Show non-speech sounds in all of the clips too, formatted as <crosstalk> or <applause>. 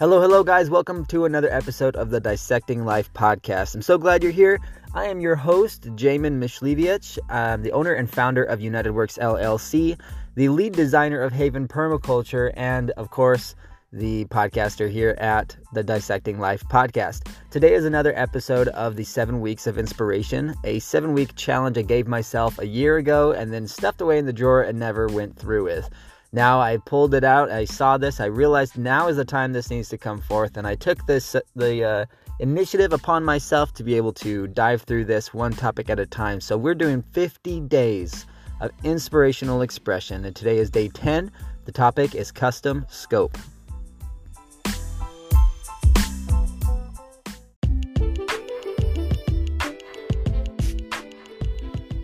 Hello, hello, guys. Welcome to another episode of the Dissecting Life podcast. I'm so glad you're here. I am your host, Jamin Mishleviich. I'm the owner and founder of United Works LLC, the lead designer of Haven Permaculture, and of course, the podcaster here at the Dissecting Life podcast. Today is another episode of the Seven Weeks of Inspiration, a seven week challenge I gave myself a year ago and then stuffed away in the drawer and never went through with. Now I pulled it out. I saw this. I realized now is the time this needs to come forth, and I took this the uh, initiative upon myself to be able to dive through this one topic at a time. So we're doing 50 days of inspirational expression, and today is day 10. The topic is custom scope.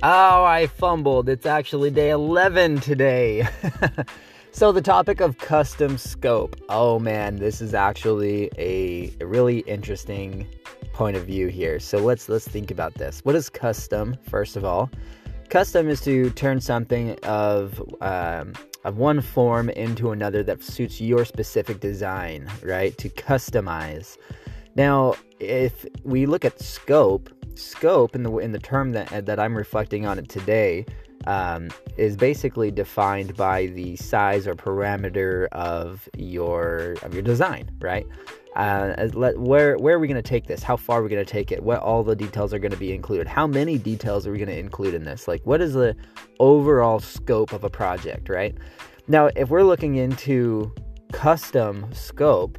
Oh, I fumbled. It's actually day 11 today. <laughs> so, the topic of custom scope. Oh man, this is actually a, really interesting point of view here. So, let's let's think about this. What is custom? First of all, custom is to turn something of um, of one form into another that suits your specific design, right? To customize. Now, if we look at scope, scope in the in the term that that I'm reflecting on it today um, is basically defined by the size or parameter of your of your design, right? Uh, let, where where are we going to take this? How far are we going to take it? What all the details are going to be included? How many details are we going to include in this? Like, what is the overall scope of a project, right? Now, if we're looking into custom scope,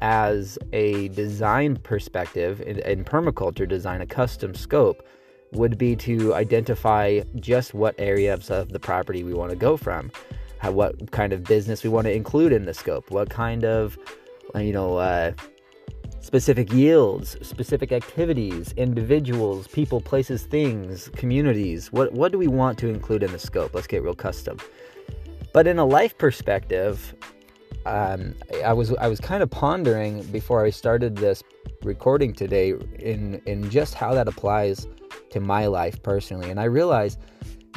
as a design perspective in, in, permaculture design, a custom scope would be to identify just what areas of the property we want to go from, how, what kind of business we want to include in the scope, what kind of, you know, uh, specific yields, specific activities, individuals, people, places, things, communities. What what do we want to include in the scope? Let's get real custom. But in a life perspective, um, I was I was kind of pondering before I started this recording today in in just how that applies to my life personally, and I realized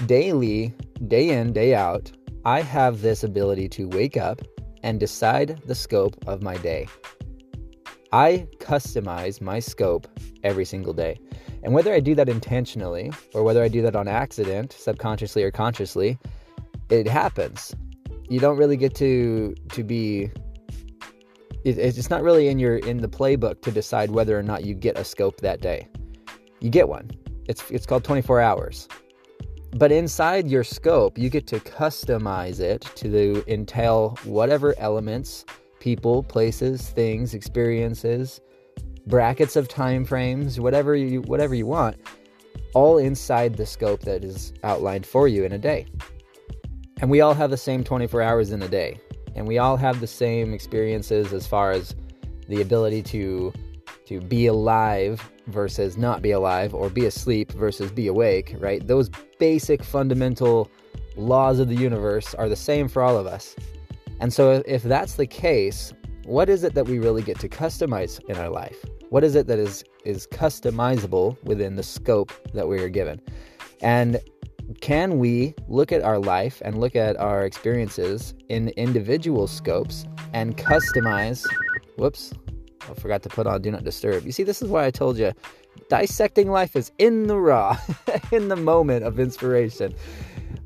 daily, day in, day out, I have this ability to wake up and decide the scope of my day. I customize my scope every single day. And whether I do that intentionally or whether I do that on accident, subconsciously or consciously, it happens you don't really get to to be it, it's not really in your in the playbook to decide whether or not you get a scope that day. You get one. It's it's called 24 hours. But inside your scope you get to customize it to entail whatever elements people places things experiences brackets of time frames whatever you whatever you want all inside the scope that is outlined for you in a day and we all have the same 24 hours in a day. And we all have the same experiences as far as the ability to to be alive versus not be alive or be asleep versus be awake, right? Those basic fundamental laws of the universe are the same for all of us. And so if that's the case, what is it that we really get to customize in our life? What is it that is is customizable within the scope that we are given? And can we look at our life and look at our experiences in individual scopes and customize? Whoops, I forgot to put on Do Not Disturb. You see, this is why I told you dissecting life is in the raw, <laughs> in the moment of inspiration.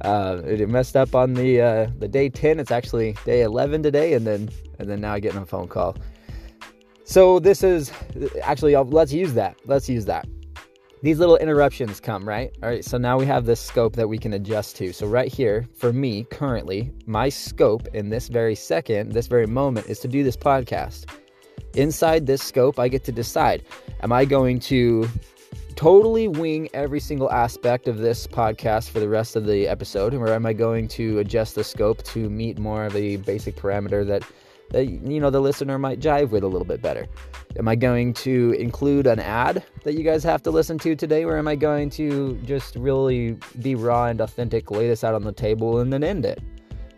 Uh, it messed up on the uh, the day 10. It's actually day 11 today, and then and then now I get a phone call. So this is actually let's use that. Let's use that these little interruptions come, right? All right, so now we have this scope that we can adjust to. So, right here, for me currently, my scope in this very second, this very moment, is to do this podcast. Inside this scope, I get to decide am I going to totally wing every single aspect of this podcast for the rest of the episode, or am I going to adjust the scope to meet more of a basic parameter that that you know the listener might jive with a little bit better. Am I going to include an ad that you guys have to listen to today, or am I going to just really be raw and authentic, lay this out on the table, and then end it?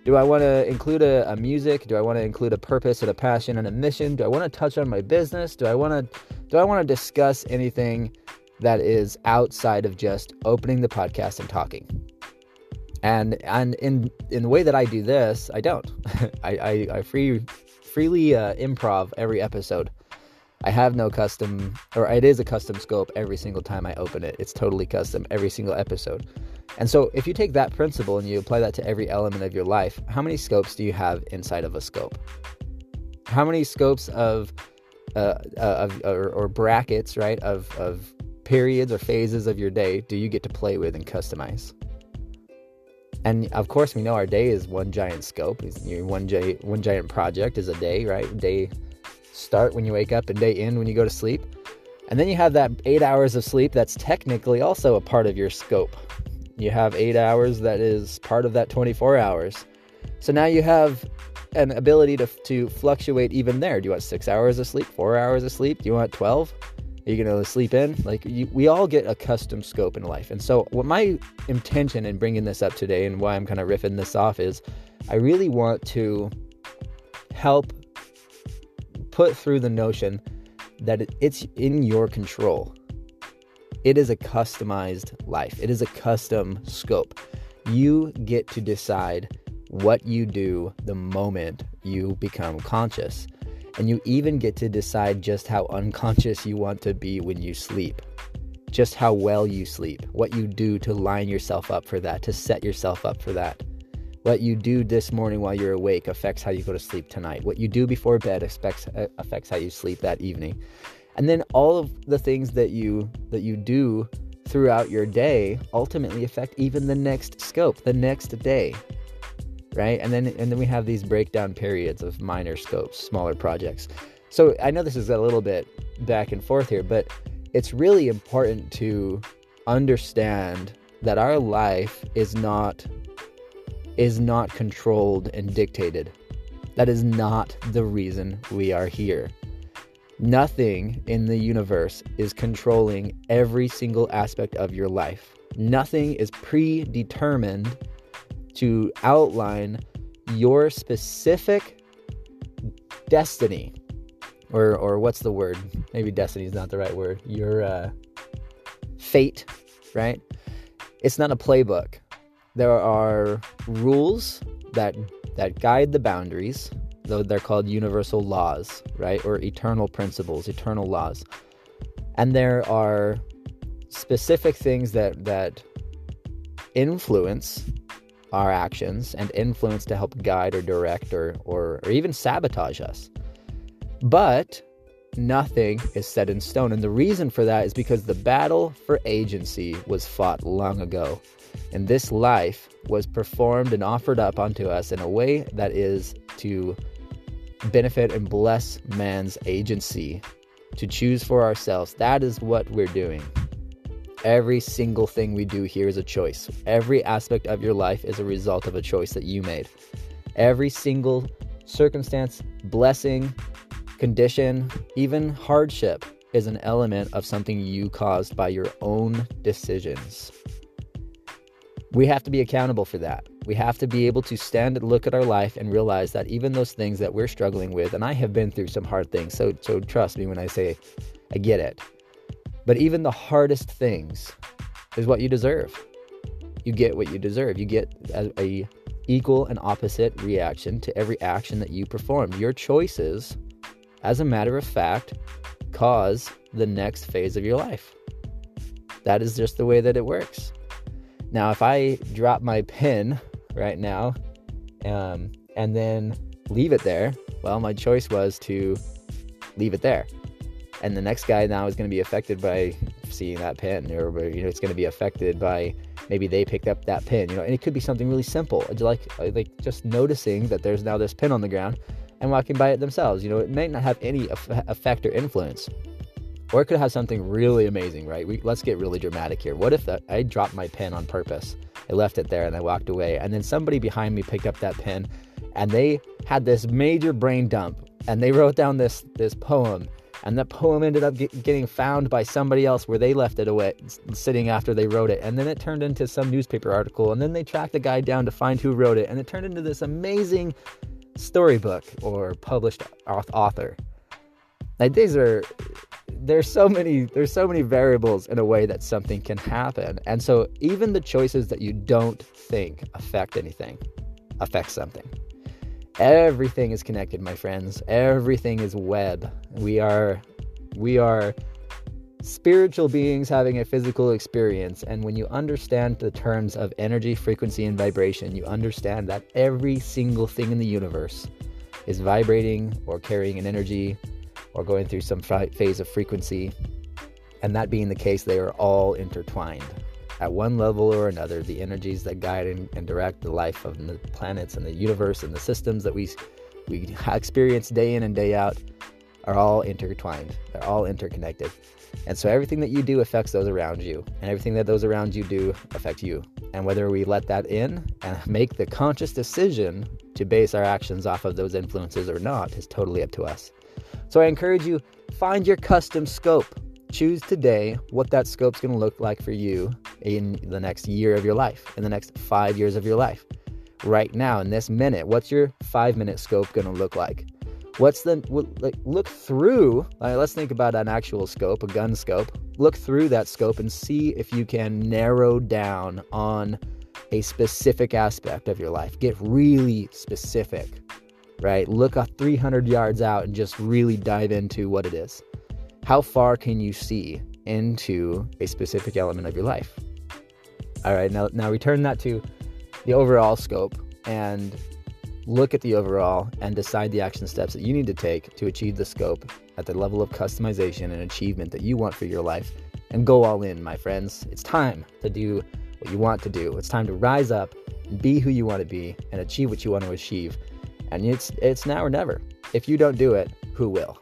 Do I want to include a, a, music? Do I want to include a purpose and a passion and a mission? Do I want to touch on my business? Do I want to do I want to discuss anything that is outside of just opening the podcast and talking? And and in in the way that I do this, I don't. <laughs> I, I, I free freely uh, improv every episode. I have no custom, or it is a custom scope every single time I open it. It's totally custom every single episode. And so, if you take that principle and you apply that to every element of your life, how many scopes do you have inside of a scope? How many scopes of, uh, uh, of or, or, brackets, right, of, of periods or phases of your day do you get to play with and customize? And of course, we know our day is one giant scope. Your One, gi- one giant project is a day, right? Day start when you wake up and day end when you go to sleep. And then you have that eight hours of sleep that's technically also a part of your scope. You have eight hours that is part of that 24 hours. So now you have an ability to, to fluctuate even there. Do you want six hours of sleep, four hours of sleep? Do you want 12? Are you going to sleep in? Like, you, we all get a custom scope in life. And so, what my intention in bringing this up today and why I'm kind of riffing this off is I really want to help put through the notion that it's in your control. It is a customized life, it is a custom scope. You get to decide what you do the moment you become conscious. And you even get to decide just how unconscious you want to be when you sleep. Just how well you sleep, what you do to line yourself up for that, to set yourself up for that. What you do this morning while you're awake affects how you go to sleep tonight. What you do before bed affects, uh, affects how you sleep that evening. And then all of the things that you that you do throughout your day ultimately affect even the next scope, the next day right? And then and then we have these breakdown periods of minor scopes, smaller projects. So I know this is a little bit back and forth here, but it's really important to understand that our life is not is not controlled and dictated. That is not the reason we are here. Nothing in the universe is controlling every single aspect of your life. Nothing is predetermined to outline your specific destiny. Or or what's the word? Maybe destiny is not the right word. Your uh, fate right? It's not a playbook. There are rules that that guide the boundaries though they're called universal laws right? Or eternal principles eternal laws. And there are specific things that that influence our actions and influence to help guide or direct or, or, or even sabotage us. But nothing is set in stone. And the reason for that is because the battle for agency was fought long ago. And this life was performed and offered up unto us in a way that is to benefit and bless man's agency, to choose for ourselves. That is what we're doing. Every single thing we do here is a choice. Every aspect of your life is a result of a choice that you made. Every single circumstance, blessing, condition, even hardship is an element of something you caused by your own decisions. We have to be accountable for that. We have to be able to stand and look at our life and realize that even those things that we're struggling with, and I have been through some hard things, so so trust me when I say I get it. But even the hardest things is what you deserve. You get what you deserve. You get a, a equal and opposite reaction to every action that you perform. Your choices, as a matter of fact, cause the next phase of your life. That is just the way that it works. Now, if I drop my pen right now um, and then leave it there, well, my choice was to leave it there and the next guy now is going to be affected by seeing that pin or you know it's going to be affected by maybe they picked up that pin you know and it could be something really simple uh, like uh, like just noticing that there's now this pin on the ground and walking by it themselves you know it may not have any effect or influence. Or it could have something really amazing right? We, let's get really dramatic here. What if i dropped my pen on purpose? I left it there and i walked away and then somebody behind me picked up that pen and they had this major brain dump and they wrote down this this poem and that poem ended up get, getting found by somebody else where they left it away sitting after they wrote it. And then it turned into some newspaper article. And then they tracked the guy down to find who wrote it. And it turned into this amazing storybook or published author. Like these are there's so many there's so many variables in a way that something can happen. And so even the choices that you don't think affect anything affect something Everything is connected, my friends. Everything is web. We are we are spiritual beings having a physical experience. And when you understand the terms of energy, frequency, and vibration, you understand that every single thing in the universe is vibrating or carrying an energy or going through some phase of frequency. And that being the case, they are all intertwined. At one level or another, the energies that guide and, direct the life of the planets and the universe and the systems that we, we experience day in and day out are all intertwined. They're all interconnected. And so everything that you do affects those around you, and everything that those around you do affect you. And whether we let that in and make the conscious decision to base our actions off of those influences or not is totally up to us. So I encourage you find your custom scope. Choose today what that scope's going to look like for you in the next year of your life, in the next 5 years of your life. Right now in this minute, what's your 5 minute scope going to look like? What's the like? Look through. Like, let's think about an actual scope, a gun scope. Look through that scope and see if you can narrow down on a specific aspect of your life. Get really specific, right? Look a 300 yards out and just really dive into what it is. How far can you see into a specific element of your life? All right, now now return that to the overall scope and look at the overall and decide the action steps that you need to take to achieve the scope at the level of customization and achievement that you want for your life and go all in, my friends. It's time to do what you want to do. It's time to rise up and be who you want to be and achieve what you want to achieve. And it's it's now or never. If you don't do it, who will?